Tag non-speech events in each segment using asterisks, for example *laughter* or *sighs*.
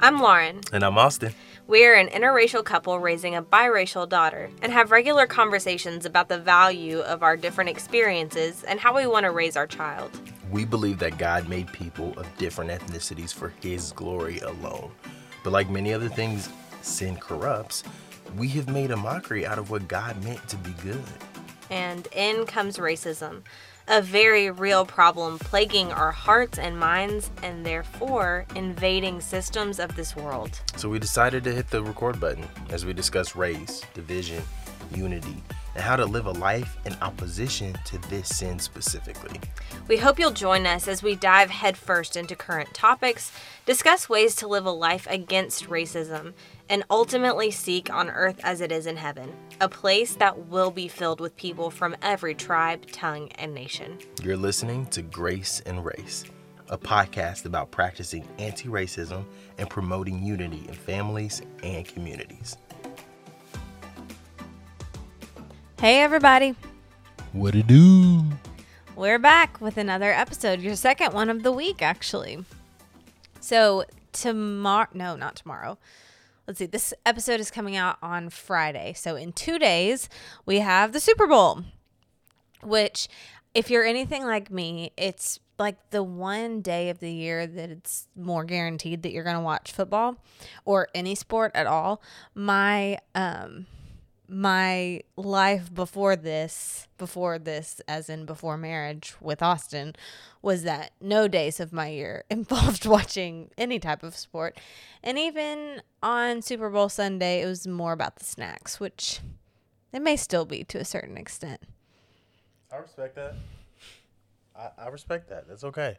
I'm Lauren. And I'm Austin. We're an interracial couple raising a biracial daughter and have regular conversations about the value of our different experiences and how we want to raise our child. We believe that God made people of different ethnicities for His glory alone. But like many other things sin corrupts, we have made a mockery out of what God meant to be good. And in comes racism, a very real problem plaguing our hearts and minds and therefore invading systems of this world. So we decided to hit the record button as we discuss race, division, unity, and how to live a life in opposition to this sin specifically. We hope you'll join us as we dive headfirst into current topics, discuss ways to live a life against racism, and ultimately seek on earth as it is in heaven, a place that will be filled with people from every tribe, tongue, and nation. You're listening to Grace and Race, a podcast about practicing anti racism and promoting unity in families and communities. Hey, everybody. What it do? We're back with another episode, your second one of the week, actually. So, tomorrow, no, not tomorrow. Let's see, this episode is coming out on Friday. So, in two days, we have the Super Bowl, which, if you're anything like me, it's like the one day of the year that it's more guaranteed that you're going to watch football or any sport at all. My, um, my life before this, before this, as in before marriage with Austin, was that no days of my year *laughs* involved watching any type of sport. And even on Super Bowl Sunday, it was more about the snacks, which it may still be to a certain extent. I respect that. I, I respect that. That's okay.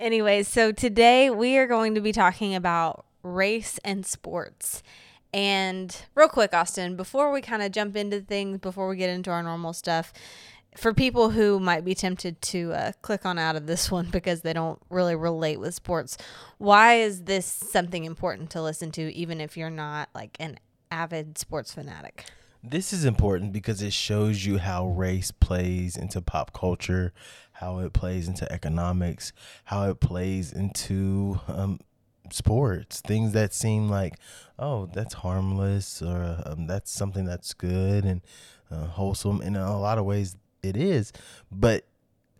Anyways, so today we are going to be talking about race and sports. And real quick, Austin, before we kind of jump into things, before we get into our normal stuff, for people who might be tempted to uh, click on out of this *laughs* one because they don't really relate with sports, why is this something important to listen to, even if you're not like an avid sports fanatic? This is important because it shows you how race plays into pop culture, how it plays into economics, how it plays into um, sports, things that seem like, oh, that's harmless or um, that's something that's good and uh, wholesome. And in a lot of ways, it is. But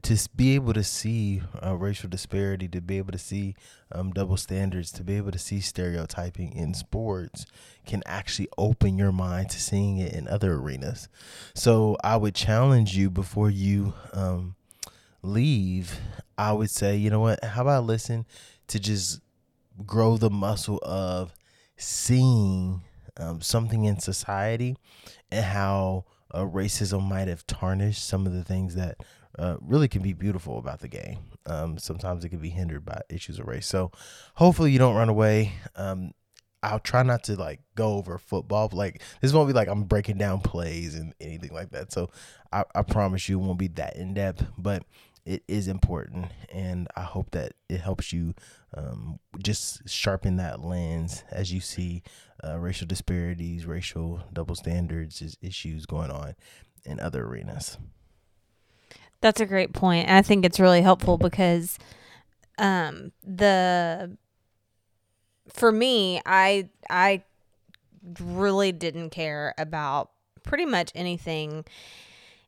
to be able to see uh, racial disparity, to be able to see um, double standards, to be able to see stereotyping in sports can actually open your mind to seeing it in other arenas. So I would challenge you before you um, leave, I would say, you know what, how about listen to just grow the muscle of seeing um, something in society and how uh, racism might have tarnished some of the things that uh, really can be beautiful about the game. Um, sometimes it can be hindered by issues of race. So hopefully you don't run away. Um, I'll try not to like go over football. Like this won't be like I'm breaking down plays and anything like that. So I, I promise you it won't be that in depth, but it is important, and I hope that it helps you um, just sharpen that lens as you see uh, racial disparities, racial double standards, issues going on in other arenas. That's a great point. I think it's really helpful because um, the for me, I I really didn't care about pretty much anything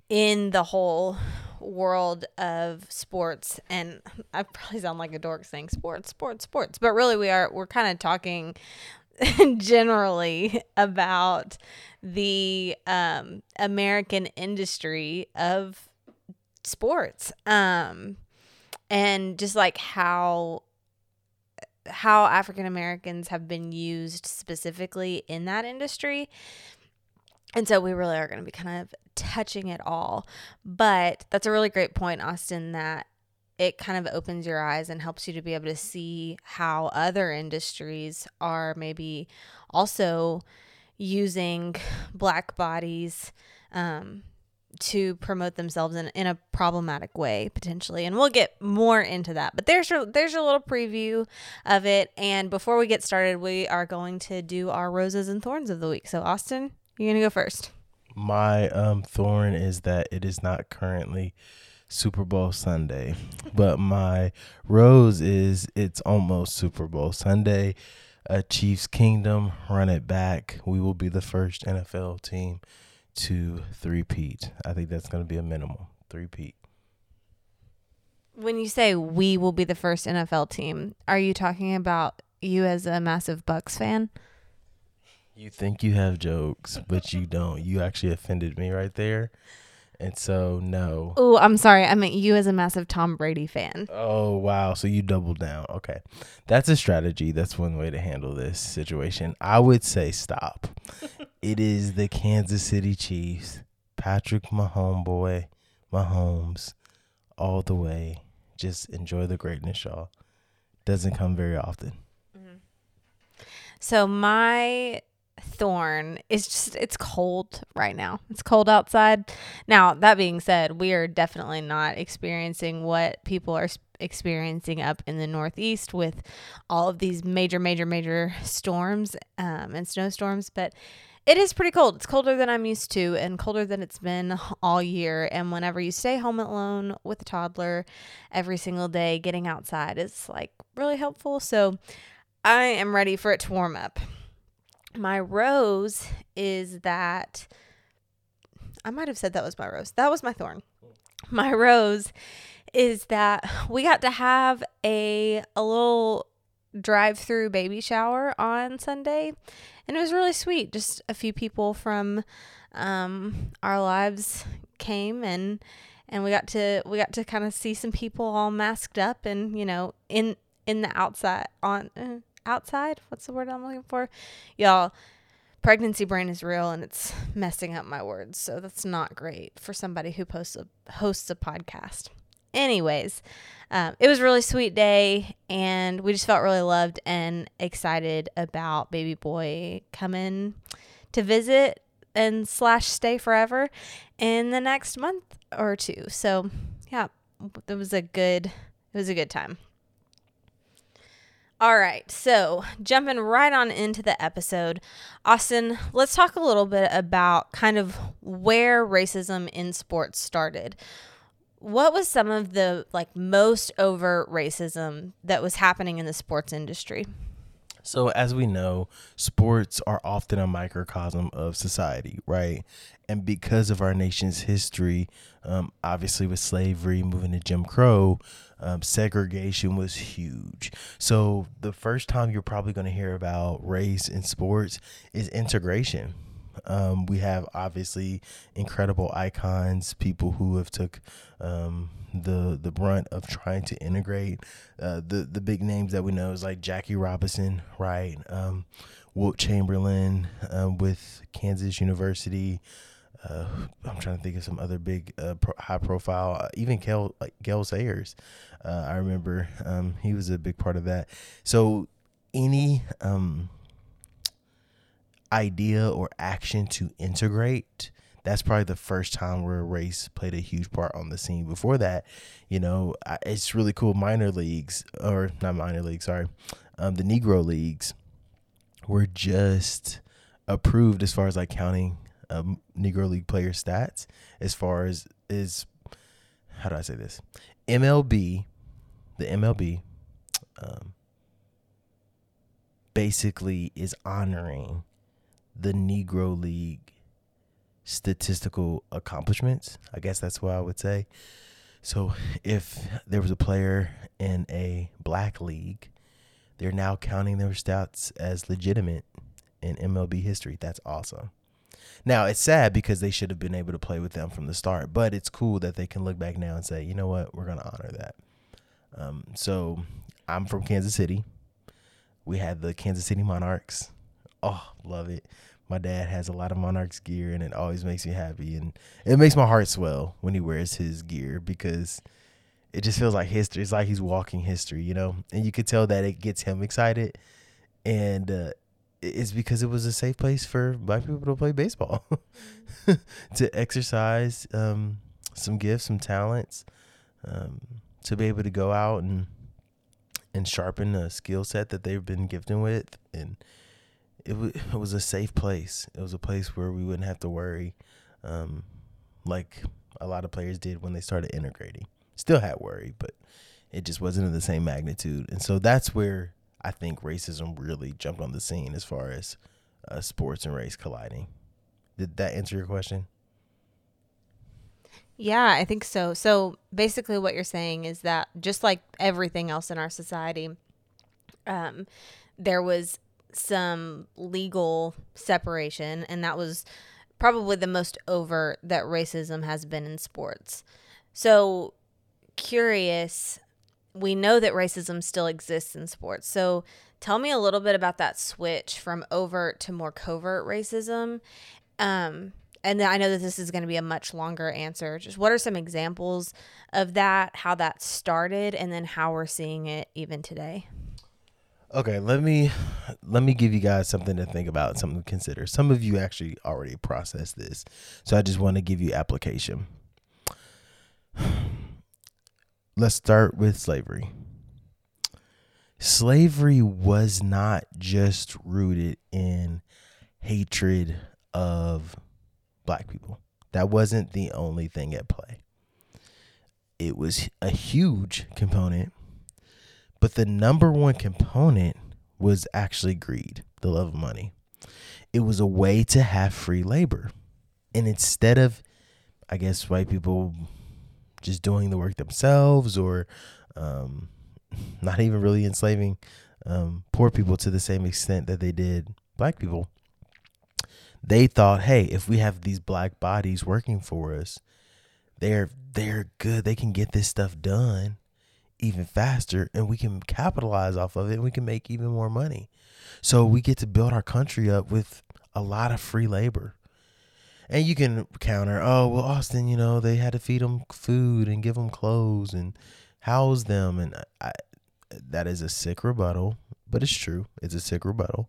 in the whole world of sports and *laughs* I probably sound like a dork saying sports, sports, sports, but really we are we're kind of talking *laughs* generally about the um, American industry of sports um, and just like how how African Americans have been used specifically in that industry. And so we really are going to be kind of touching it all. But that's a really great point, Austin, that it kind of opens your eyes and helps you to be able to see how other industries are maybe also using black bodies um, to promote themselves in, in a problematic way potentially. And we'll get more into that. But there's your there's your little preview of it. And before we get started we are going to do our roses and thorns of the week. So austin you're gonna go first my um, thorn is that it is not currently Super Bowl Sunday. But my rose is it's almost Super Bowl Sunday. A Chiefs Kingdom, run it back. We will be the first NFL team to three-peat. I think that's going to be a minimum three-peat. When you say we will be the first NFL team, are you talking about you as a massive Bucs fan? You think you have jokes, but you don't. You actually offended me right there. And so, no. Oh, I'm sorry. I meant you as a massive Tom Brady fan. Oh, wow. So you doubled down. Okay. That's a strategy. That's one way to handle this situation. I would say stop. *laughs* it is the Kansas City Chiefs, Patrick, my homeboy, Mahomes, all the way. Just enjoy the greatness, y'all. Doesn't come very often. Mm-hmm. So my thorn is just it's cold right now. It's cold outside. Now, that being said, we are definitely not experiencing what people are experiencing up in the northeast with all of these major major major storms um, and snowstorms, but it is pretty cold. It's colder than I'm used to and colder than it's been all year. And whenever you stay home alone with a toddler every single day, getting outside is like really helpful. So I am ready for it to warm up my rose is that I might have said that was my rose. That was my thorn. My rose is that we got to have a a little drive-through baby shower on Sunday and it was really sweet. Just a few people from um, our lives came and and we got to we got to kind of see some people all masked up and you know in in the outside on uh, outside. What's the word I'm looking for? Y'all, pregnancy brain is real and it's messing up my words. So that's not great for somebody who posts a, hosts a podcast. Anyways, um, it was a really sweet day and we just felt really loved and excited about baby boy coming to visit and slash stay forever in the next month or two. So yeah, it was a good it was a good time. All right, so jumping right on into the episode, Austin, let's talk a little bit about kind of where racism in sports started. What was some of the like most overt racism that was happening in the sports industry? So, as we know, sports are often a microcosm of society, right? And because of our nation's history, um, obviously with slavery, moving to Jim Crow, um, segregation was huge. So the first time you're probably going to hear about race in sports is integration. Um, we have obviously incredible icons, people who have took um, the the brunt of trying to integrate. Uh, the the big names that we know is like Jackie Robinson, right? Um, Wilt Chamberlain um, with Kansas University. Uh, I'm trying to think of some other big uh, pro- high profile, uh, even Gale, like Gale Sayers. Uh, I remember um, he was a big part of that. So any um, idea or action to integrate, that's probably the first time where race played a huge part on the scene. Before that, you know, it's really cool. Minor leagues, or not minor leagues, sorry, um, the Negro leagues were just approved as far as like counting um, Negro League player stats. As far as is, how do I say this? MLB the MLB um, basically is honoring the Negro League statistical accomplishments. I guess that's what I would say. So if there was a player in a black league, they're now counting their stats as legitimate in MLB history. That's awesome. Now it's sad because they should have been able to play with them from the start, but it's cool that they can look back now and say, you know what, we're gonna honor that. Um, so I'm from Kansas City. We had the Kansas City Monarchs. Oh, love it. My dad has a lot of Monarchs gear and it always makes me happy and it makes my heart swell when he wears his gear because it just feels like history. It's like he's walking history, you know? And you could tell that it gets him excited. And uh, it's because it was a safe place for black people to play baseball, *laughs* to exercise um, some gifts, some talents. Um, to be able to go out and and sharpen a skill set that they've been gifted with and it, w- it was a safe place it was a place where we wouldn't have to worry um, like a lot of players did when they started integrating. Still had worry, but it just wasn't of the same magnitude. And so that's where I think racism really jumped on the scene as far as uh, sports and race colliding. Did that answer your question? Yeah, I think so. So basically, what you're saying is that just like everything else in our society, um, there was some legal separation, and that was probably the most overt that racism has been in sports. So, curious, we know that racism still exists in sports. So, tell me a little bit about that switch from overt to more covert racism. Um, and I know that this is going to be a much longer answer. Just what are some examples of that, how that started, and then how we're seeing it even today? Okay, let me let me give you guys something to think about, something to consider. Some of you actually already processed this, so I just want to give you application. *sighs* Let's start with slavery. Slavery was not just rooted in hatred of black people. That wasn't the only thing at play. It was a huge component but the number one component was actually greed, the love of money. It was a way to have free labor. And instead of, I guess, white people just doing the work themselves or um, *laughs* not even really enslaving um, poor people to the same extent that they did black people, they thought, hey, if we have these black bodies working for us, they're they're good. They can get this stuff done even faster and we can capitalize off of it and we can make even more money. So we get to build our country up with a lot of free labor. And you can counter, oh, well, Austin, you know, they had to feed them food and give them clothes and house them. And I, that is a sick rebuttal, but it's true. It's a sick rebuttal.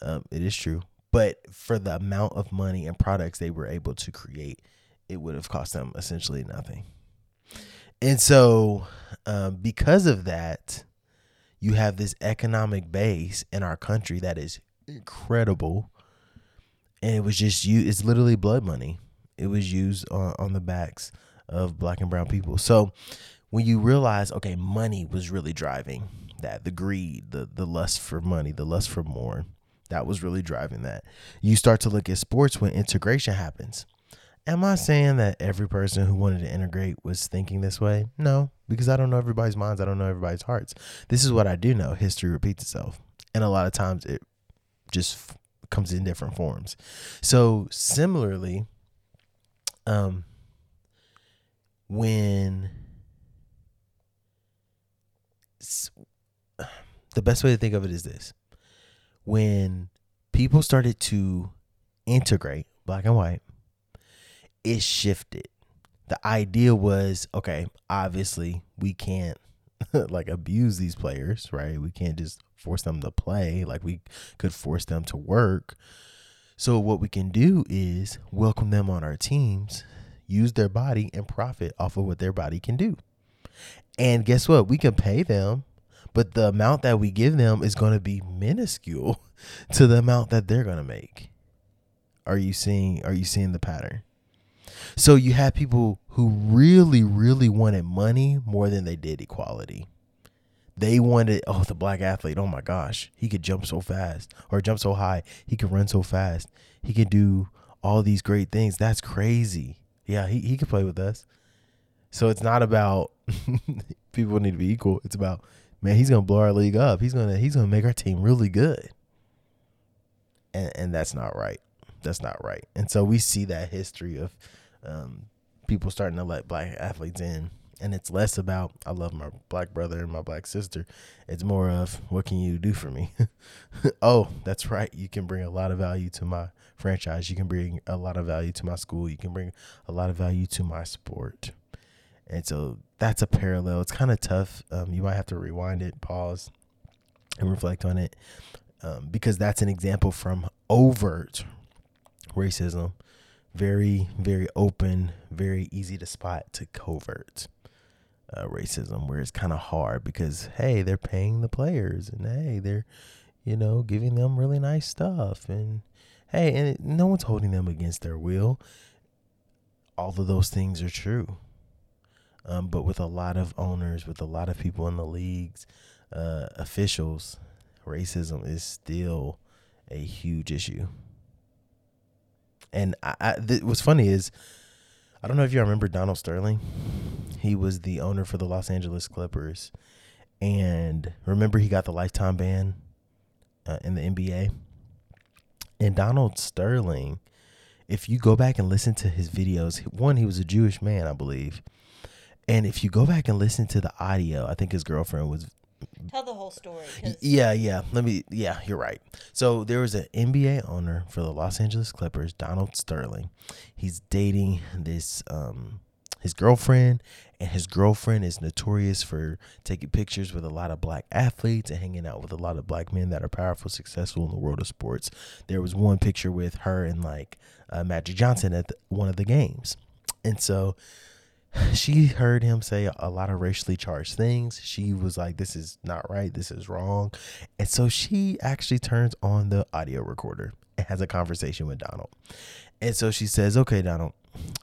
Um, it is true. But for the amount of money and products they were able to create, it would have cost them essentially nothing. And so, um, because of that, you have this economic base in our country that is incredible. And it was just you, it's literally blood money. It was used on, on the backs of black and brown people. So, when you realize, okay, money was really driving that, the greed, the the lust for money, the lust for more, that was really driving that. You start to look at sports when integration happens. Am I saying that every person who wanted to integrate was thinking this way? No, because I don't know everybody's minds. I don't know everybody's hearts. This is what I do know. History repeats itself. And a lot of times it just f- comes in different forms. So similarly, um, when the best way to think of it is this when people started to integrate black and white it shifted. The idea was okay, obviously, we can't *laughs* like abuse these players, right? We can't just force them to play like we could force them to work. So, what we can do is welcome them on our teams, use their body, and profit off of what their body can do. And guess what? We can pay them, but the amount that we give them is going to be minuscule *laughs* to the amount that they're going to make. Are you seeing are you seeing the pattern? So you had people who really, really wanted money more than they did equality. They wanted, oh, the black athlete, oh my gosh, he could jump so fast or jump so high. He could run so fast. He could do all these great things. That's crazy. Yeah, he, he could play with us. So it's not about *laughs* people need to be equal. It's about, man, he's gonna blow our league up. He's gonna he's gonna make our team really good. And and that's not right. That's not right. And so we see that history of um, people starting to let black athletes in. And it's less about I love my black brother and my black sister. It's more of what can you do for me? *laughs* oh, that's right. You can bring a lot of value to my franchise. You can bring a lot of value to my school. You can bring a lot of value to my sport. And so that's a parallel. It's kind of tough. Um, you might have to rewind it, pause, and reflect on it um, because that's an example from overt racism very, very open, very easy to spot to covert uh, racism, where it's kind of hard because, hey, they're paying the players and hey, they're, you know, giving them really nice stuff. And hey, and it, no one's holding them against their will. all of those things are true. Um, but with a lot of owners, with a lot of people in the leagues, uh, officials, racism is still a huge issue. And I, I th- what's funny is, I don't know if you remember Donald Sterling. He was the owner for the Los Angeles Clippers, and remember he got the lifetime ban uh, in the NBA. And Donald Sterling, if you go back and listen to his videos, one he was a Jewish man, I believe, and if you go back and listen to the audio, I think his girlfriend was Tell the whole story. Yeah, yeah. Let me. Yeah, you're right. So there was an NBA owner for the Los Angeles Clippers, Donald Sterling. He's dating this um his girlfriend, and his girlfriend is notorious for taking pictures with a lot of black athletes and hanging out with a lot of black men that are powerful, successful in the world of sports. There was one picture with her and like uh, Magic Johnson at the, one of the games, and so she heard him say a lot of racially charged things. She was like, This is not right. This is wrong. And so she actually turns on the audio recorder and has a conversation with Donald. And so she says, Okay, Donald,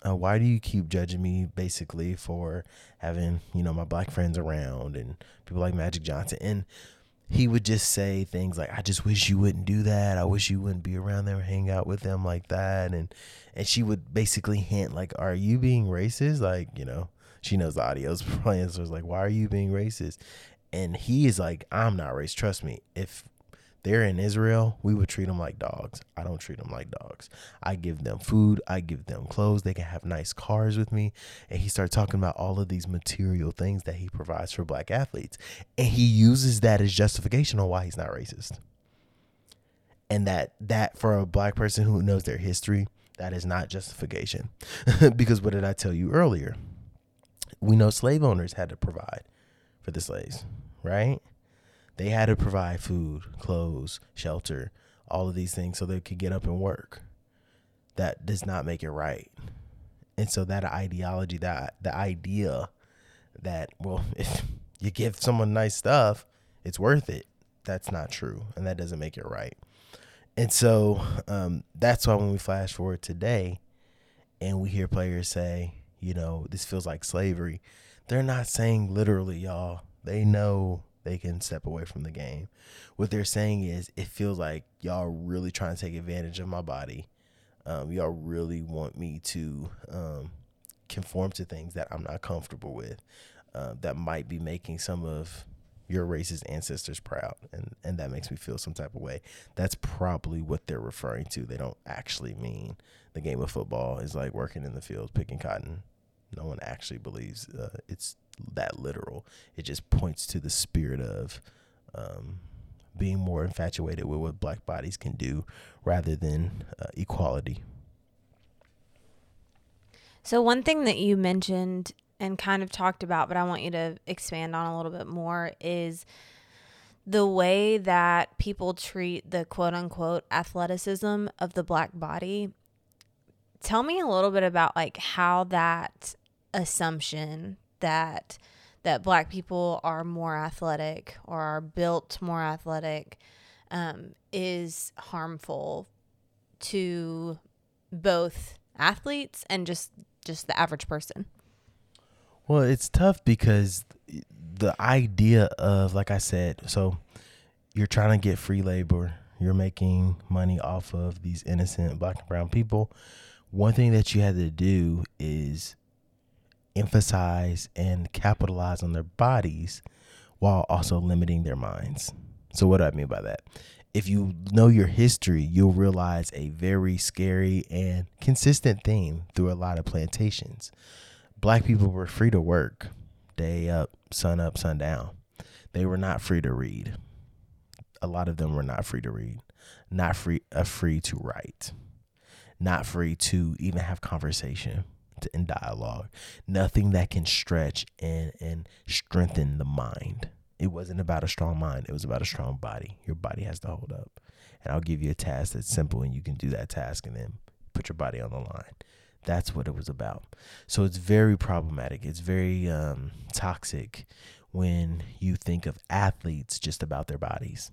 uh, why do you keep judging me basically for having, you know, my black friends around and people like Magic Johnson? And he would just say things like, I just wish you wouldn't do that. I wish you wouldn't be around them, hang out with them like that. And and she would basically hint like, "Are you being racist?" Like, you know, she knows the audio's *laughs* playing, so it's like, "Why are you being racist?" And he is like, "I'm not racist. Trust me. If they're in Israel, we would treat them like dogs. I don't treat them like dogs. I give them food. I give them clothes. They can have nice cars with me. And he started talking about all of these material things that he provides for black athletes. And he uses that as justification on why he's not racist. And that that for a black person who knows their history, that is not justification. *laughs* because what did I tell you earlier? We know slave owners had to provide for the slaves, right? They had to provide food, clothes, shelter, all of these things so they could get up and work. That does not make it right. And so that ideology, that the idea that well, *laughs* if you give someone nice stuff, it's worth it. That's not true, and that doesn't make it right. And so um, that's why when we flash forward today and we hear players say, you know, this feels like slavery, they're not saying literally, y'all. They know they can step away from the game. What they're saying is, it feels like y'all really trying to take advantage of my body. Um, y'all really want me to um, conform to things that I'm not comfortable with, uh, that might be making some of your racist ancestors proud and and that makes me feel some type of way that's probably what they're referring to they don't actually mean the game of football is like working in the fields picking cotton no one actually believes uh, it's that literal it just points to the spirit of um, being more infatuated with what black bodies can do rather than uh, equality so one thing that you mentioned and kind of talked about, but I want you to expand on a little bit more is the way that people treat the quote unquote athleticism of the black body. Tell me a little bit about like how that assumption that that black people are more athletic or are built more athletic um, is harmful to both athletes and just just the average person. Well, it's tough because the idea of, like I said, so you're trying to get free labor, you're making money off of these innocent black and brown people. One thing that you had to do is emphasize and capitalize on their bodies while also limiting their minds. So, what do I mean by that? If you know your history, you'll realize a very scary and consistent theme through a lot of plantations black people were free to work day up, sun up, sun down. They were not free to read. A lot of them were not free to read, not free uh, free to write, not free to even have conversation to, in dialogue. Nothing that can stretch and and strengthen the mind. It wasn't about a strong mind. It was about a strong body. Your body has to hold up. And I'll give you a task that's simple and you can do that task and then put your body on the line. That's what it was about. So it's very problematic. It's very um, toxic when you think of athletes just about their bodies.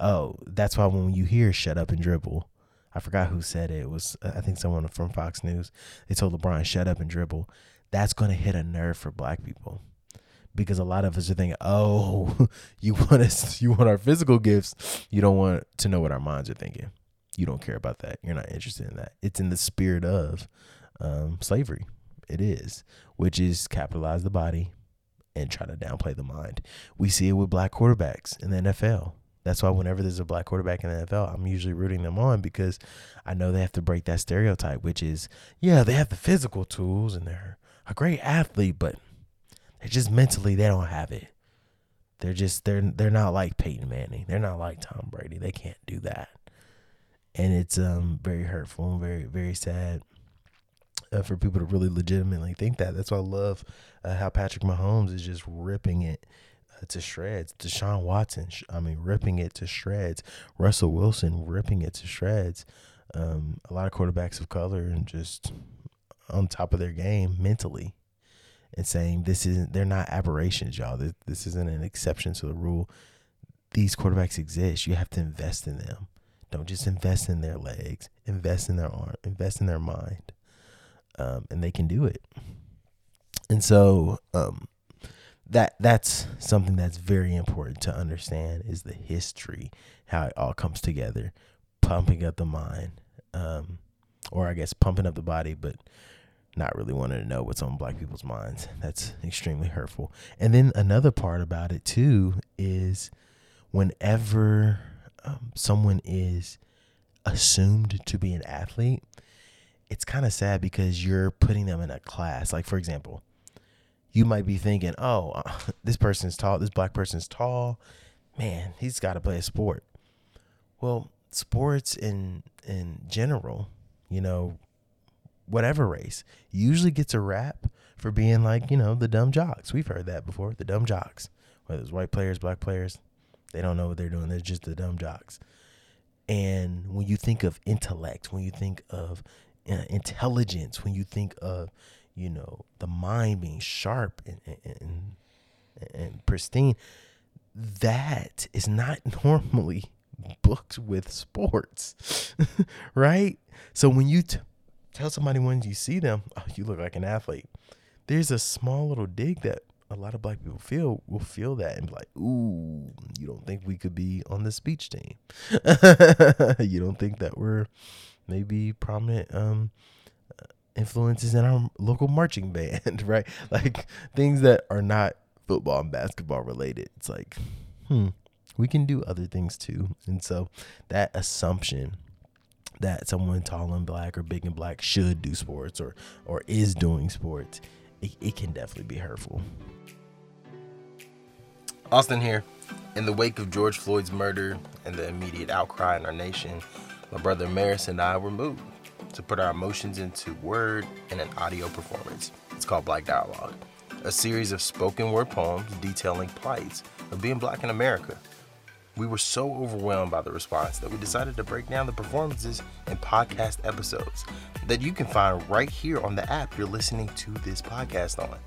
Oh, that's why when you hear shut up and dribble, I forgot who said it. It was I think someone from Fox News. They told LeBron shut up and dribble. That's going to hit a nerve for black people because a lot of us are thinking, "Oh, *laughs* you want us *laughs* you want our physical gifts. You don't want to know what our minds are thinking. You don't care about that. You're not interested in that. It's in the spirit of um, slavery. It is, which is capitalize the body and try to downplay the mind. We see it with black quarterbacks in the NFL. That's why whenever there's a black quarterback in the NFL, I'm usually rooting them on because I know they have to break that stereotype, which is, yeah, they have the physical tools and they're a great athlete, but they're just mentally they don't have it. They're just they're they're not like Peyton Manning. They're not like Tom Brady. They can't do that, and it's um very hurtful and very very sad uh, for people to really legitimately think that. That's why I love uh, how Patrick Mahomes is just ripping it to shreds. Deshaun Watson, I mean, ripping it to shreds. Russell Wilson ripping it to shreds. Um, a lot of quarterbacks of color and just on top of their game mentally and saying this isn't they're not aberrations, y'all. This, this isn't an exception to the rule. These quarterbacks exist. You have to invest in them. Don't just invest in their legs. Invest in their arm. Invest in their mind, um, and they can do it. And so um, that that's something that's very important to understand is the history, how it all comes together, pumping up the mind, um, or I guess pumping up the body, but not really wanting to know what's on black people's minds. That's extremely hurtful. And then another part about it too is whenever um, someone is assumed to be an athlete, it's kind of sad because you're putting them in a class. Like for example, you might be thinking, "Oh, uh, *laughs* this person's tall. This black person's tall. Man, he's got to play a sport." Well, sports in in general, you know, whatever race usually gets a rap for being like, you know, the dumb jocks. We've heard that before, the dumb jocks. Whether it's white players, black players, they don't know what they're doing. They're just the dumb jocks. And when you think of intellect, when you think of uh, intelligence, when you think of, you know, the mind being sharp and, and, and pristine, that is not *laughs* normally booked with sports, *laughs* right? So when you t- tell somebody when you see them, *laughs* oh, you look like an athlete. There's a small little dig that a lot of black people feel will feel that and be like, ooh, you don't think we could be on the speech team. you don't think that we're maybe prominent um influences in our local marching band, *laughs* right? Like things that are not football and basketball related. It's like, hmm, we can do other things too. And so that assumption that someone tall and black or big and black should do sports or or is doing sports, it, it can definitely be hurtful. Austin here. In the wake of George Floyd's murder and the immediate outcry in our nation, my brother Maris and I were moved to put our emotions into word and an audio performance. It's called Black Dialogue, a series of spoken word poems detailing plights of being black in America we were so overwhelmed by the response that we decided to break down the performances in podcast episodes that you can find right here on the app you're listening to this podcast on.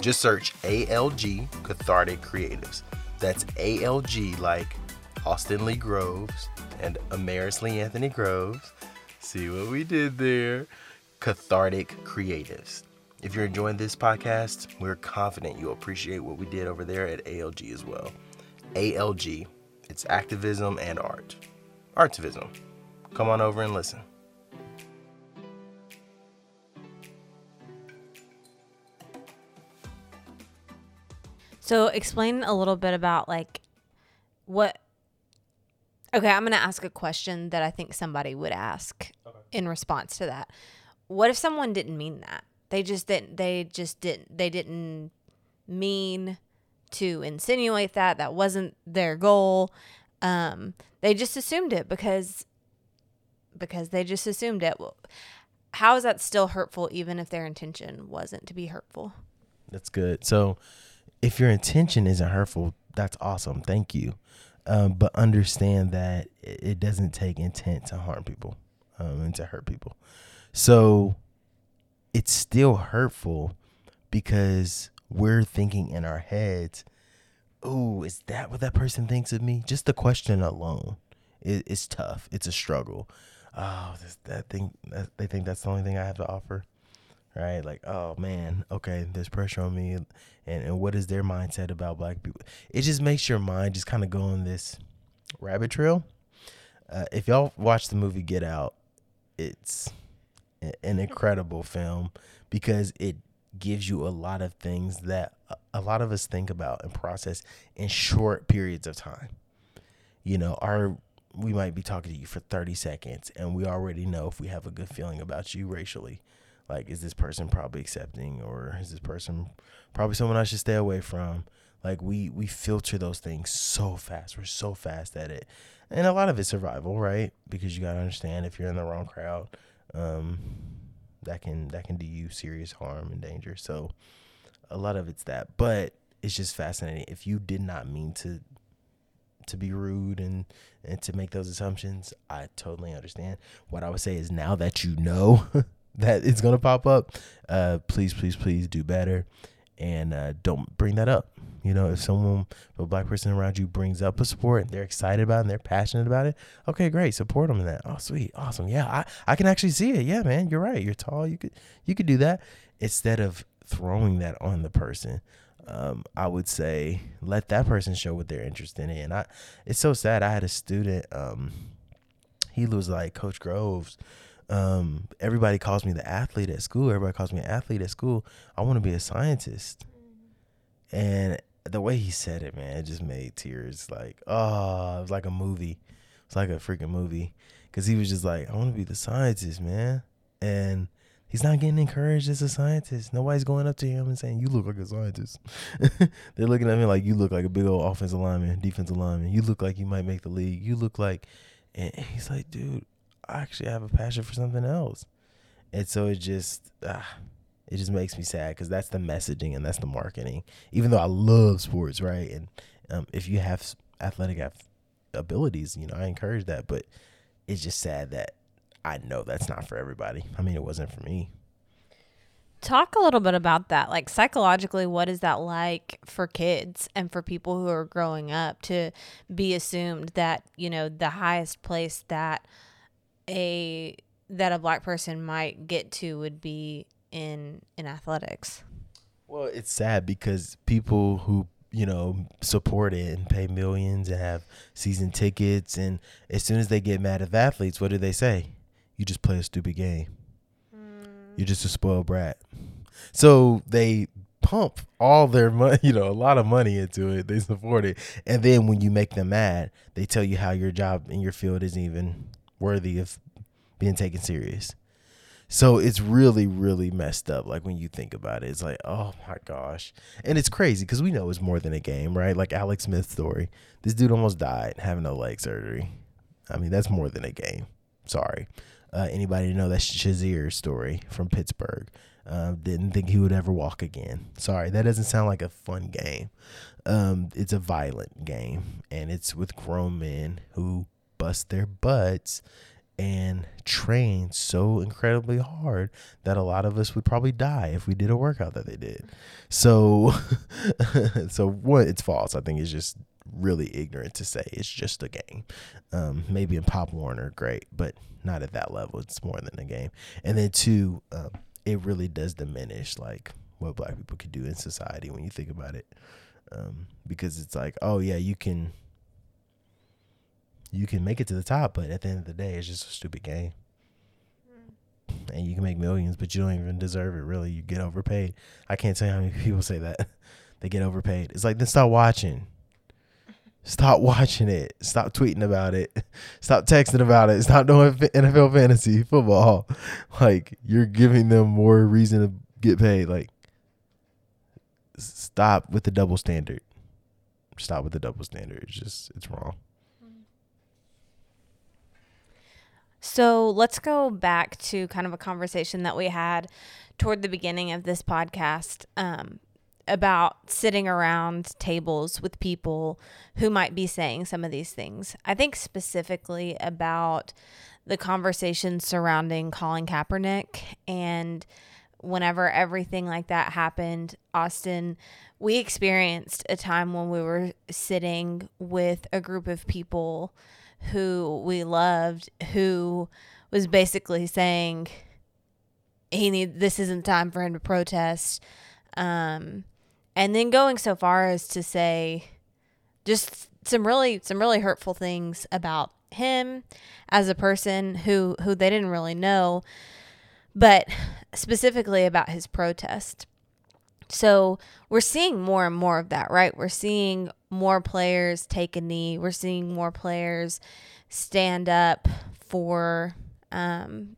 Just search ALG Cathartic Creatives. That's ALG like Austin Lee Groves and Amaris Lee Anthony Groves. See what we did there? Cathartic Creatives. If you're enjoying this podcast, we're confident you'll appreciate what we did over there at ALG as well. ALG it's activism and art. Artivism. Come on over and listen. So, explain a little bit about like what. Okay, I'm going to ask a question that I think somebody would ask okay. in response to that. What if someone didn't mean that? They just didn't. They just didn't. They didn't mean to insinuate that. That wasn't their goal. Um, they just assumed it because because they just assumed it. Well, how is that still hurtful even if their intention wasn't to be hurtful? That's good. So if your intention isn't hurtful, that's awesome. Thank you. Um, but understand that it doesn't take intent to harm people um, and to hurt people. So it's still hurtful because we're thinking in our heads, oh, is that what that person thinks of me? Just the question alone is, tough. It's a struggle. oh, that thing, that, they think that's the only thing I have to offer, right? Like, oh man, okay, there's pressure on me, and and what is their mindset about black people? It just makes your mind just kind of go on this rabbit trail. Uh, if y'all watch the movie Get Out, it's an incredible film because it gives you a lot of things that a lot of us think about and process in short periods of time. You know, our we might be talking to you for 30 seconds and we already know if we have a good feeling about you racially. Like is this person probably accepting or is this person probably someone I should stay away from? Like we we filter those things so fast. We're so fast at it. And a lot of it's survival, right? Because you got to understand if you're in the wrong crowd, um, that can that can do you serious harm and danger. So a lot of it's that, but it's just fascinating. If you did not mean to to be rude and and to make those assumptions, I totally understand. What I would say is now that you know *laughs* that it's gonna pop up, uh, please, please, please do better, and uh, don't bring that up. You know, if someone, if a black person around you brings up a sport and they're excited about it and they're passionate about it, okay, great, support them in that. Oh, sweet, awesome, yeah, I, I can actually see it. Yeah, man, you're right. You're tall. You could you could do that instead of throwing that on the person. Um, I would say let that person show what they're interested in. I, it's so sad. I had a student. Um, he was like Coach Groves. Um, everybody calls me the athlete at school. Everybody calls me an athlete at school. I want to be a scientist. And the way he said it, man, it just made tears. Like, oh, it was like a movie. It's like a freaking movie. Cause he was just like, I want to be the scientist, man. And he's not getting encouraged as a scientist. Nobody's going up to him and saying, You look like a scientist. *laughs* They're looking at me like you look like a big old offensive lineman, defensive lineman. You look like you might make the league. You look like and he's like, dude, I actually have a passion for something else. And so it just ah, it just makes me sad because that's the messaging and that's the marketing. Even though I love sports, right? And um, if you have athletic abilities, you know, I encourage that. But it's just sad that I know that's not for everybody. I mean, it wasn't for me. Talk a little bit about that. Like psychologically, what is that like for kids and for people who are growing up to be assumed that, you know, the highest place that a that a black person might get to would be in in athletics. Well, it's sad because people who you know support it and pay millions and have season tickets, and as soon as they get mad at athletes, what do they say? You just play a stupid game. Mm. You're just a spoiled brat. So they pump all their money, *laughs* you know, a lot of money into it. They support it. And then when you make them mad, they tell you how your job in your field isn't even worthy of being taken serious. So it's really, really messed up. Like when you think about it, it's like, oh my gosh. And it's crazy because we know it's more than a game, right? Like Alex Smith's story. This dude almost died having a leg surgery. I mean, that's more than a game. Sorry. Uh, anybody know that Shazier's story from Pittsburgh? Uh, didn't think he would ever walk again. Sorry, that doesn't sound like a fun game. Um, it's a violent game, and it's with grown men who bust their butts and train so incredibly hard that a lot of us would probably die if we did a workout that they did. So, *laughs* so what? It's false. I think it's just really ignorant to say it's just a game. Um, maybe in Pop Warner, great, but not at that level. It's more than a game. And then two, um, it really does diminish like what Black people could do in society when you think about it, um, because it's like, oh yeah, you can you can make it to the top, but at the end of the day, it's just a stupid game. Mm. And you can make millions, but you don't even deserve it. Really, you get overpaid. I can't tell you how many *laughs* people say that they get overpaid. It's like then stop watching. Stop watching it. Stop tweeting about it. *laughs* Stop texting about it. Stop doing NFL fantasy *laughs* football. Like you're giving them more reason to get paid. Like stop with the double standard. Stop with the double standard. It's just it's wrong. So let's go back to kind of a conversation that we had toward the beginning of this podcast um, about sitting around tables with people who might be saying some of these things. I think specifically about the conversation surrounding Colin Kaepernick and whenever everything like that happened, Austin, we experienced a time when we were sitting with a group of people who we loved, who was basically saying he need this isn't time for him to protest. Um, and then going so far as to say just some really some really hurtful things about him as a person who who they didn't really know, but specifically about his protest. So we're seeing more and more of that, right? We're seeing more players take a knee. We're seeing more players stand up for um,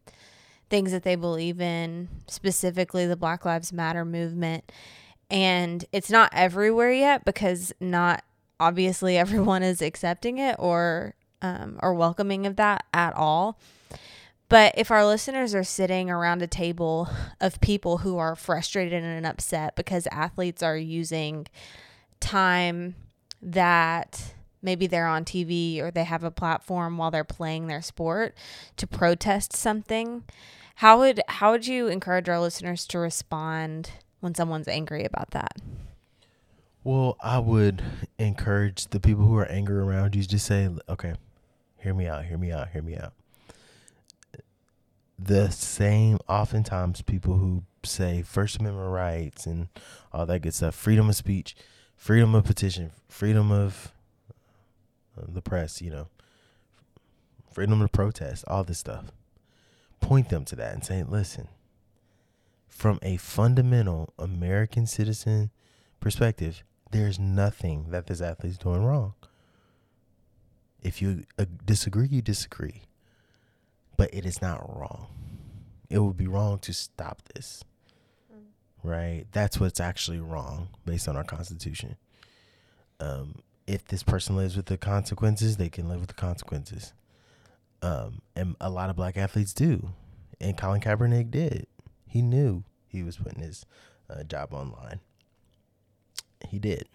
things that they believe in, specifically the Black Lives Matter movement. And it's not everywhere yet because not obviously *laughs* everyone is accepting it or um, or welcoming of that at all. But if our listeners are sitting around a table of people who are frustrated and upset because athletes are using time that maybe they're on TV or they have a platform while they're playing their sport to protest something, how would how would you encourage our listeners to respond when someone's angry about that? Well, I would encourage the people who are angry around you to say, okay, hear me out, hear me out, hear me out. The same, oftentimes, people who say First Amendment rights and all that good stuff, freedom of speech, freedom of petition, freedom of uh, the press, you know, freedom of protest, all this stuff. Point them to that and say, listen, from a fundamental American citizen perspective, there's nothing that this athlete's doing wrong. If you uh, disagree, you disagree. But it is not wrong. It would be wrong to stop this. Right? That's what's actually wrong based on our Constitution. Um, if this person lives with the consequences, they can live with the consequences. Um, and a lot of black athletes do. And Colin Kaepernick did. He knew he was putting his uh, job online he did.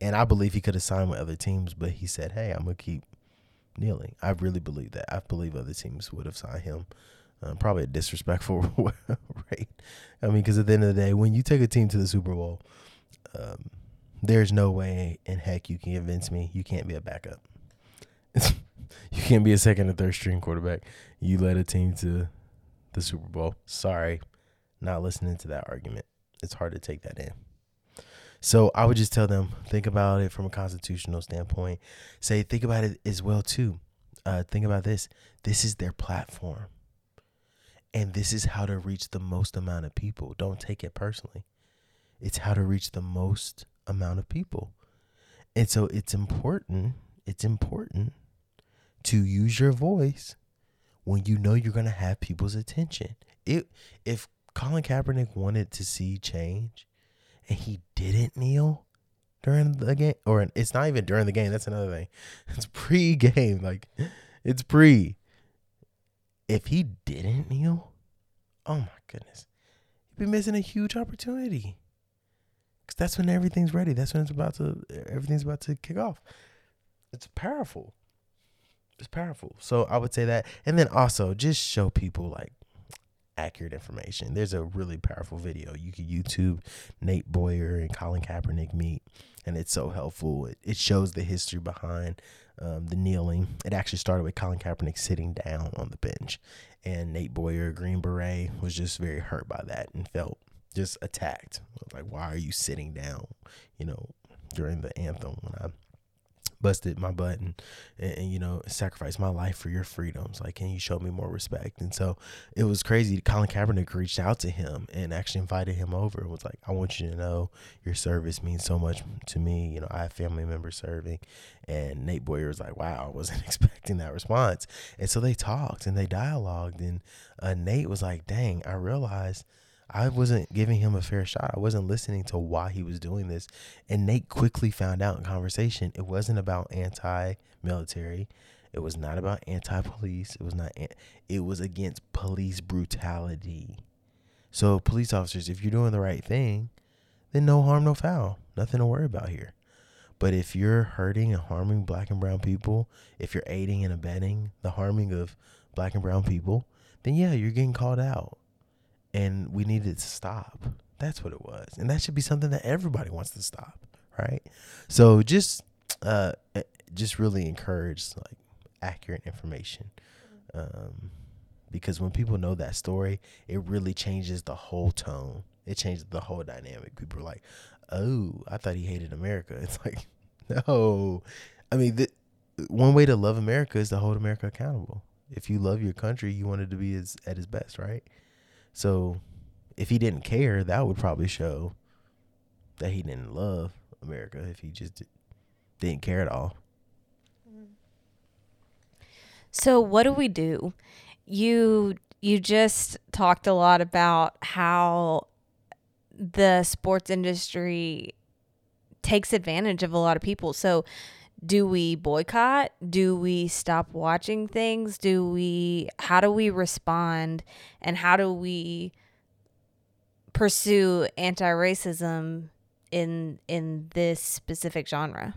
And I believe he could have signed with other teams, but he said, "Hey, I'm gonna keep kneeling." I really believe that. I believe other teams would have signed him. Um, probably a disrespectful *laughs* rate. I mean, because at the end of the day, when you take a team to the Super Bowl, um, there's no way in heck you can convince me you can't be a backup. *laughs* you can't be a second or third string quarterback. You led a team to the Super Bowl. Sorry, not listening to that argument. It's hard to take that in. So I would just tell them, think about it from a constitutional standpoint. Say, think about it as well too. Uh, think about this. This is their platform, and this is how to reach the most amount of people. Don't take it personally. It's how to reach the most amount of people, and so it's important. It's important to use your voice when you know you're going to have people's attention. It if Colin Kaepernick wanted to see change, and he didn't kneel during the game, or it's not even during the game. That's another thing. *laughs* It's pre-game, like it's pre. If he didn't kneel, oh my goodness, he'd be missing a huge opportunity. Cause that's when everything's ready. That's when it's about to everything's about to kick off. It's powerful. It's powerful. So I would say that, and then also just show people like accurate information. There's a really powerful video. You can YouTube Nate Boyer and Colin Kaepernick meet, and it's so helpful. It, it shows the history behind um, the kneeling. It actually started with Colin Kaepernick sitting down on the bench, and Nate Boyer, Green Beret, was just very hurt by that and felt just attacked. Like, why are you sitting down? You know, during the anthem when I busted my butt and, and, and, you know sacrificed my life for your freedoms. Like can you show me more respect? And so it was crazy. Colin kaepernick reached out to him and actually invited him over and was like i want you to know your service means so much to me. You know i have family members serving. And nate boyer was like wow i wasn't *laughs* expecting that response. And so they talked and they dialogued and uh, nate was like dang i realized I wasn't giving him a fair shot. I wasn't listening to why he was doing this. And Nate quickly found out in conversation it wasn't about anti-military. It was not about anti-police. It was not it was against police brutality. So police officers, if you're doing the right thing, then no harm, no foul. Nothing to worry about here. But if you're hurting and harming black and brown people, if you're aiding and abetting the harming of black and brown people, then yeah, you're getting called out and we needed to stop. That's what it was. And that should be something that everybody wants to stop, right? So just uh eh, just really encourage like accurate information. Um because when people know that story, it really changes the whole tone. It changes the whole dynamic. People are like, "Oh, I thought he hated America." *laughs* It's like, no. I mean, the, one way to love America is to hold America accountable. If you love your country, you want it to be as, at his best, right? So, if he didn't care, that would probably show that he didn't love America. If he just didn't care at all. So what do we do? You you just talked a lot about how the sports industry takes advantage of a lot of people. So do we boycott? Do we stop watching things? Do we how do we respond and how do we pursue anti-racism in in this specific genre?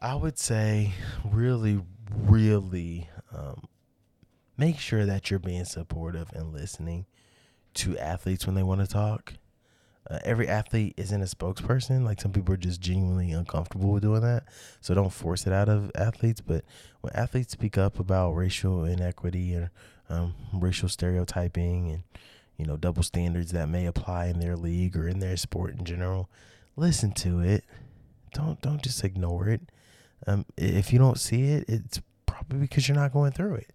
I would say really, really um, make sure that you're being supportive and listening to athletes when they want to talk. Uh, every athlete isn't a spokesperson. Like some people are just genuinely uncomfortable with doing that. So don't force it out of athletes. But when athletes speak up about racial inequity and um, racial stereotyping and you know double standards that may apply in their league or in their sport in general, listen to it. Don't don't just ignore it. Um, if you don't see it, it's probably because you're not going through it,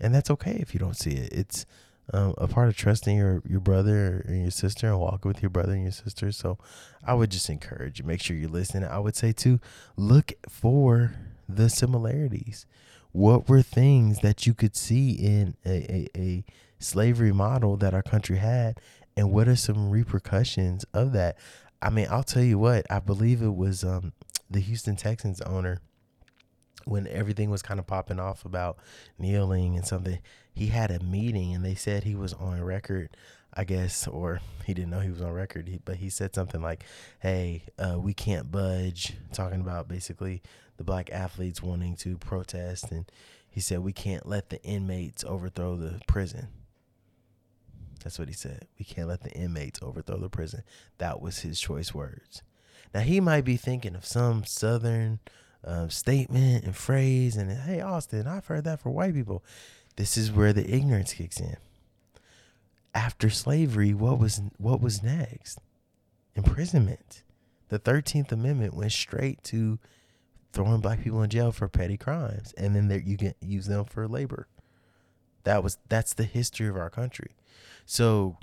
and that's okay if you don't see it. It's um, a part of trusting your your brother and your sister and walking with your brother and your sister. So, I would just encourage you. Make sure you're listening. I would say to look for the similarities. What were things that you could see in a, a, a slavery model that our country had, and what are some repercussions of that? I mean, I'll tell you what. I believe it was um, the Houston Texans owner when everything was kind of popping off about kneeling and something, he had a meeting and they said he was on record, I guess, or he didn't know he was on record, but he said something like, "Hey, uh, we can't budge," talking about basically the black athletes wanting to protest, and he said we can't let the inmates overthrow the prison. That's what he said. We can't let the inmates overthrow the prison. That was his choice words. Now he might be thinking of some southern um, statement and phrase, and hey, Austin, I've heard that for white people. This is where the ignorance kicks in. After slavery, what was what was next? Imprisonment. The Thirteenth Amendment went straight to throwing black people in jail for petty crimes, and then you can use them for labor. That was that's the history of our country. So,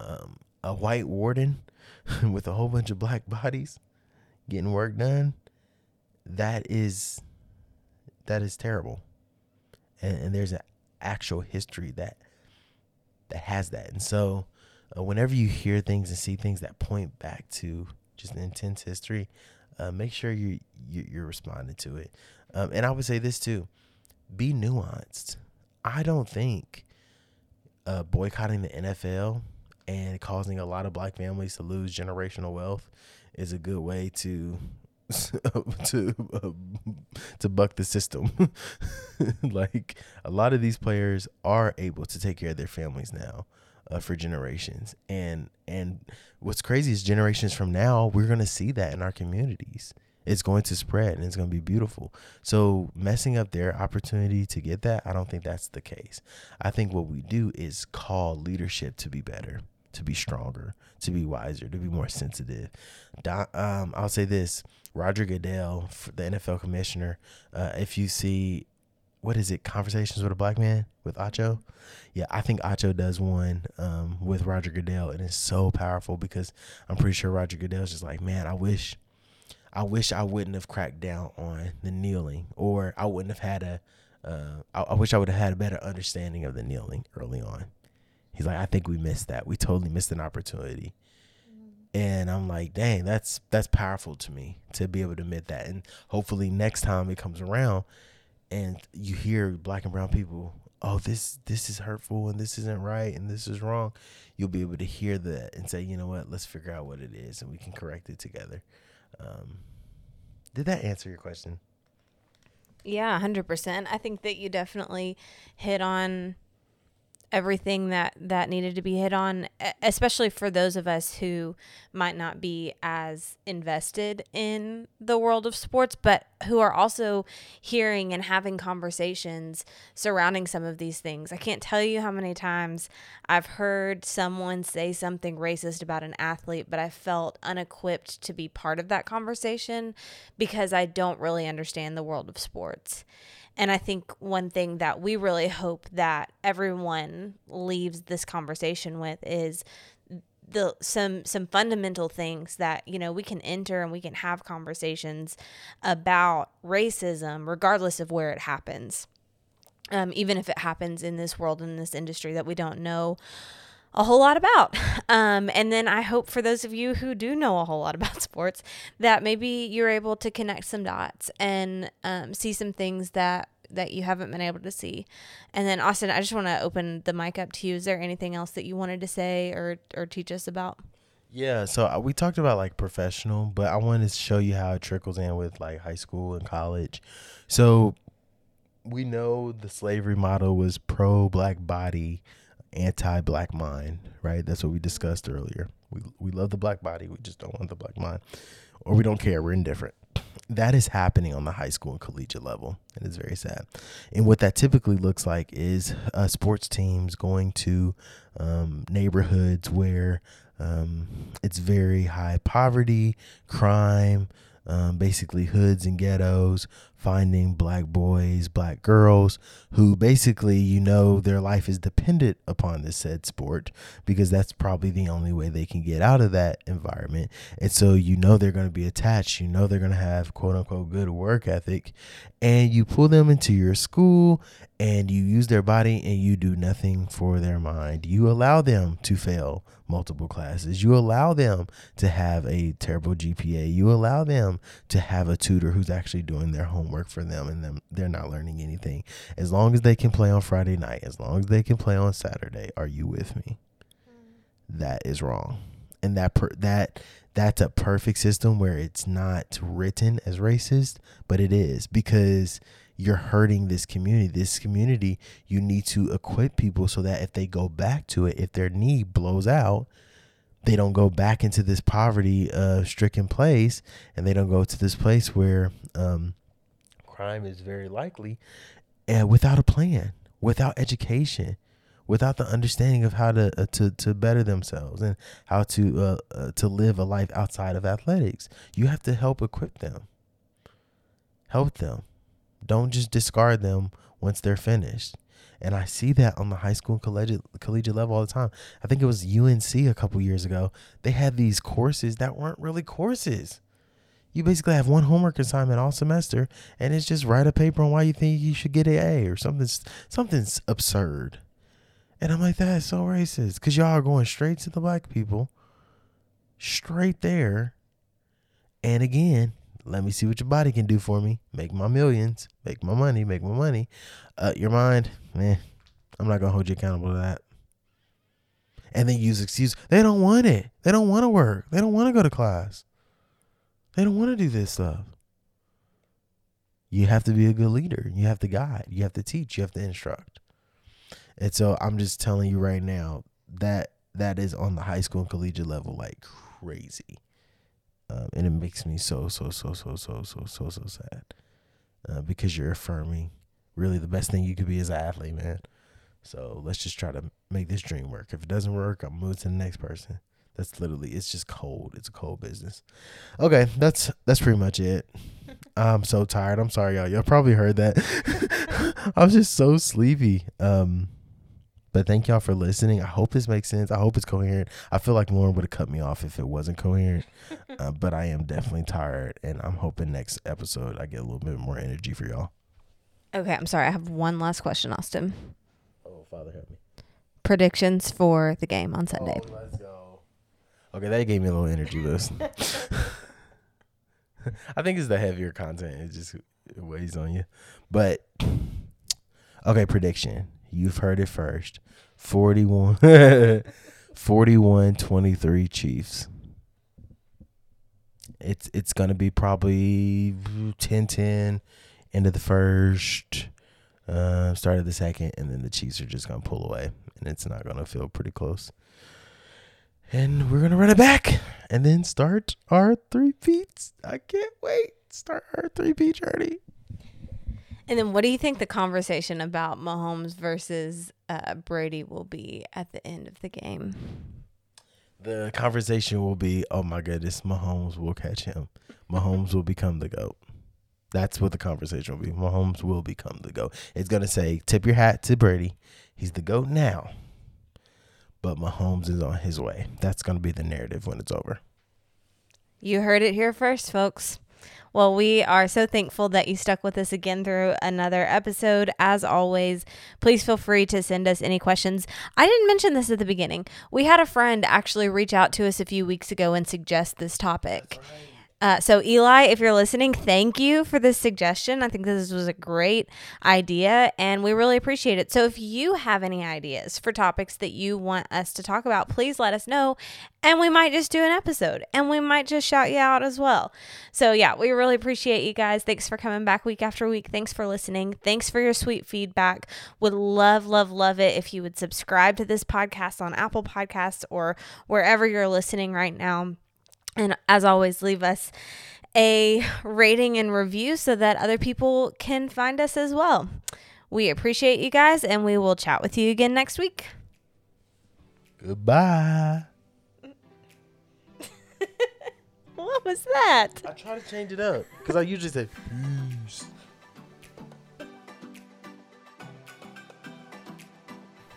um, a white warden *laughs* with a whole bunch of black bodies getting work done, that is that is terrible. And, and there's an actual history that that has that. And so, uh, whenever you hear things and see things that point back to just intense history, uh, make sure you, you you're responding to it. Um, and I would say this too: be nuanced. I don't think uh, boycotting the NFL and causing a lot of black families to lose generational wealth is a good way to *laughs* to uh, to buck the system. *laughs* like a lot of these players are able to take care of their families now uh, for generations, and and what's crazy is generations from now we're gonna see that in our communities. It's going to spread and it's going to be beautiful. So messing up their opportunity to get that, I don't think that's the case. I think what we do is call leadership to be better to be stronger, to be wiser, to be more sensitive. Um, I'll say this: Roger Goodell, the NFL commissioner. Uh, if you see, what is it? Conversations with a Black Man with Acho. Yeah, I think Acho does one um, with Roger Goodell, and it's so powerful because I'm pretty sure Roger Goodell's just like, man, I wish, I wish I wouldn't have cracked down on the kneeling, or I wouldn't have had a. Uh, I, I wish I would have had a better understanding of the kneeling early on. He's like, I think we missed that. We totally missed an opportunity. And I'm like, dang, that's that's powerful to me to be able to admit that. And hopefully next time it comes around and you hear black and brown people, oh, this this is hurtful and this isn't right and this is wrong, you'll be able to hear that and say, you know what, let's figure out what it is and we can correct it together. Um, did that answer your question? Yeah, 100%. I think that you definitely hit on everything that that needed to be hit on especially for those of us who might not be as invested in the world of sports but who are also hearing and having conversations surrounding some of these things. I can't tell you how many times i've heard someone say something racist about an athlete but i felt unequipped to be part of that conversation because i don't really understand the world of sports and I think one thing that we really hope that everyone leaves this conversation with is the some some fundamental things that you know we can enter and we can have conversations about racism regardless of where it happens. Um, even if it happens in this world in this industry that we don't know a whole lot about. *laughs* Um, and then I hope for those of you who do know a whole lot *laughs* about sports that maybe you're able to connect some dots and um, see some things that that you haven't been able to see. And then Austin, I just want to open the mic up to you. Is there anything else that you wanted to say or or teach us about? Yeah, so uh, we talked about like professional, but I wanted to show you how it trickles in with like high school and college. So we know the slavery model was pro black body, anti black mind, right? That's what we discussed earlier. We we love the black body, we just don't want the black mind, or we don't care. We're indifferent. That is happening on the high school and collegiate level, and it's very sad. And what that typically looks like is uh, sports teams going to um, neighborhoods where um, it's very high poverty, crime, um, basically hoods and ghettos, finding black boys, black girls who basically, you know, their life is dependent upon this said sport because that's probably the only way they can get out of that environment. And so, you know, they're going to be attached, you know, they're going to have quote unquote good work ethic, and you pull them into your school and you use their body and you do nothing for their mind. You allow them to fail multiple classes. You allow them to have a terrible GPA. You allow them to have a tutor who's actually doing their homework for them and them they're not learning anything. As long as they can play on Friday night, as long as they can play on Saturday, are you with me? That is wrong. And that per, that that's a perfect system where it's not written as racist, but it is because you're hurting this community. This community, you need to equip people so that if they go back to it, if their knee blows out, they don't go back into this poverty uh, stricken place and they don't go to this place where um, crime is very likely and without a plan, without education, without the understanding of how to uh, to to better themselves and how to uh, uh, to live a life outside of athletics. You have to help equip them. Help them. Don't just discard them once they're finished. And I see that on the high school and collegiate, collegiate level all the time. I think it was UNC a couple years ago. They had these courses that weren't really courses. You basically have one homework assignment all semester, and it's just write a paper on why you think you should get an A or something. Something's absurd. And I'm like, that's so racist because y'all are going straight to the black people, straight there. And again, let me see what your body can do for me. Make my millions, make my money, make my money. Uh, your mind, man, I'm not gonna hold you accountable to that. And then use excuse. They don't want it. They don't want to work. They don't want to go to class. They don't want to do this stuff. You have to be a good leader. You have to guide. You have to teach. You have to instruct. And so I'm just telling you right now that that is on the high school and collegiate level like crazy. Um, and it makes me so, so, so, so, so, so, so, so sad uh, because you're affirming really the best thing you could be as an athlete, man. So let's just try to make this dream work. If it doesn't work, I'll move to the next person. That's literally it's just cold. It's a cold business. Okay, that's that's pretty much it. *laughs* I'm so tired. I'm sorry, y'all. Y'all probably heard that. *laughs* I was just so sleepy. Um, but thank y'all for listening. I hope this makes sense. I hope it's coherent. I feel like Lauren would have cut me off if it wasn't coherent. *laughs* uh, but I am definitely tired, and I'm hoping next episode I get a little bit more energy for y'all. Okay, I'm sorry. I have one last question, Austin. Oh, Father help me. Predictions for the game on Sunday. Oh, let's go. Okay, that gave me a little energy boost. *laughs* *laughs* I think it's the heavier content. It just it weighs on you. But okay, prediction. You've heard it first. 41 *laughs* 41 23 Chiefs. It's it's going to be probably 10-10 end of the first uh, start of the second and then the Chiefs are just going to pull away and it's not gonna feel pretty close. And we're gonna run it back and then start our three beats. I can't wait. Start our three-peat journey. And then, what do you think the conversation about Mahomes versus uh, Brady will be at the end of the game? The conversation will be, "Oh my goodness, Mahomes will catch him. Mahomes will become the goat." That's what the conversation will be. Mahomes will become the GOAT. It's going to say, tip your hat to Brady. He's the GOAT now. But Mahomes is on his way. That's going to be the narrative when it's over. You heard it here first, folks. Well, we are so thankful that you stuck with us again through another episode. As always, please feel free to send us any questions. I didn't mention this at the beginning. We had a friend actually reach out to us a few weeks ago and suggest this topic. Uh, so, Eli, if you're listening, thank you for this suggestion. I think this was a great idea and we really appreciate it. So, if you have any ideas for topics that you want us to talk about, please let us know and we might just do an episode and we might just shout you out as well. So, yeah, we really appreciate you guys. Thanks for coming back week after week. Thanks for listening. Thanks for your sweet feedback. Would love, love, love it if you would subscribe to this podcast on Apple Podcasts or wherever you're listening right now. And as always, leave us a rating and review so that other people can find us as well. We appreciate you guys, and we will chat with you again next week. Goodbye. *laughs* what was that? I try to change it up because I usually say peace.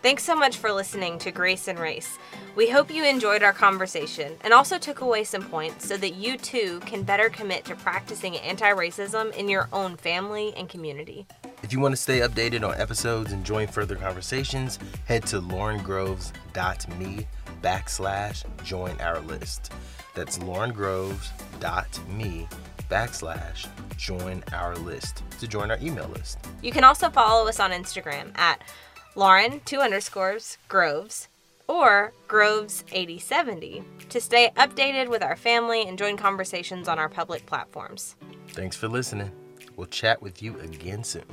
Thanks so much for listening to Grace and Race. We hope you enjoyed our conversation and also took away some points so that you too can better commit to practicing anti racism in your own family and community. If you want to stay updated on episodes and join further conversations, head to laurengroves.me backslash join our list. That's laurengroves.me backslash join our list to join our email list. You can also follow us on Instagram at Lauren two underscores Groves or Groves 8070 to stay updated with our family and join conversations on our public platforms. Thanks for listening. We'll chat with you again soon.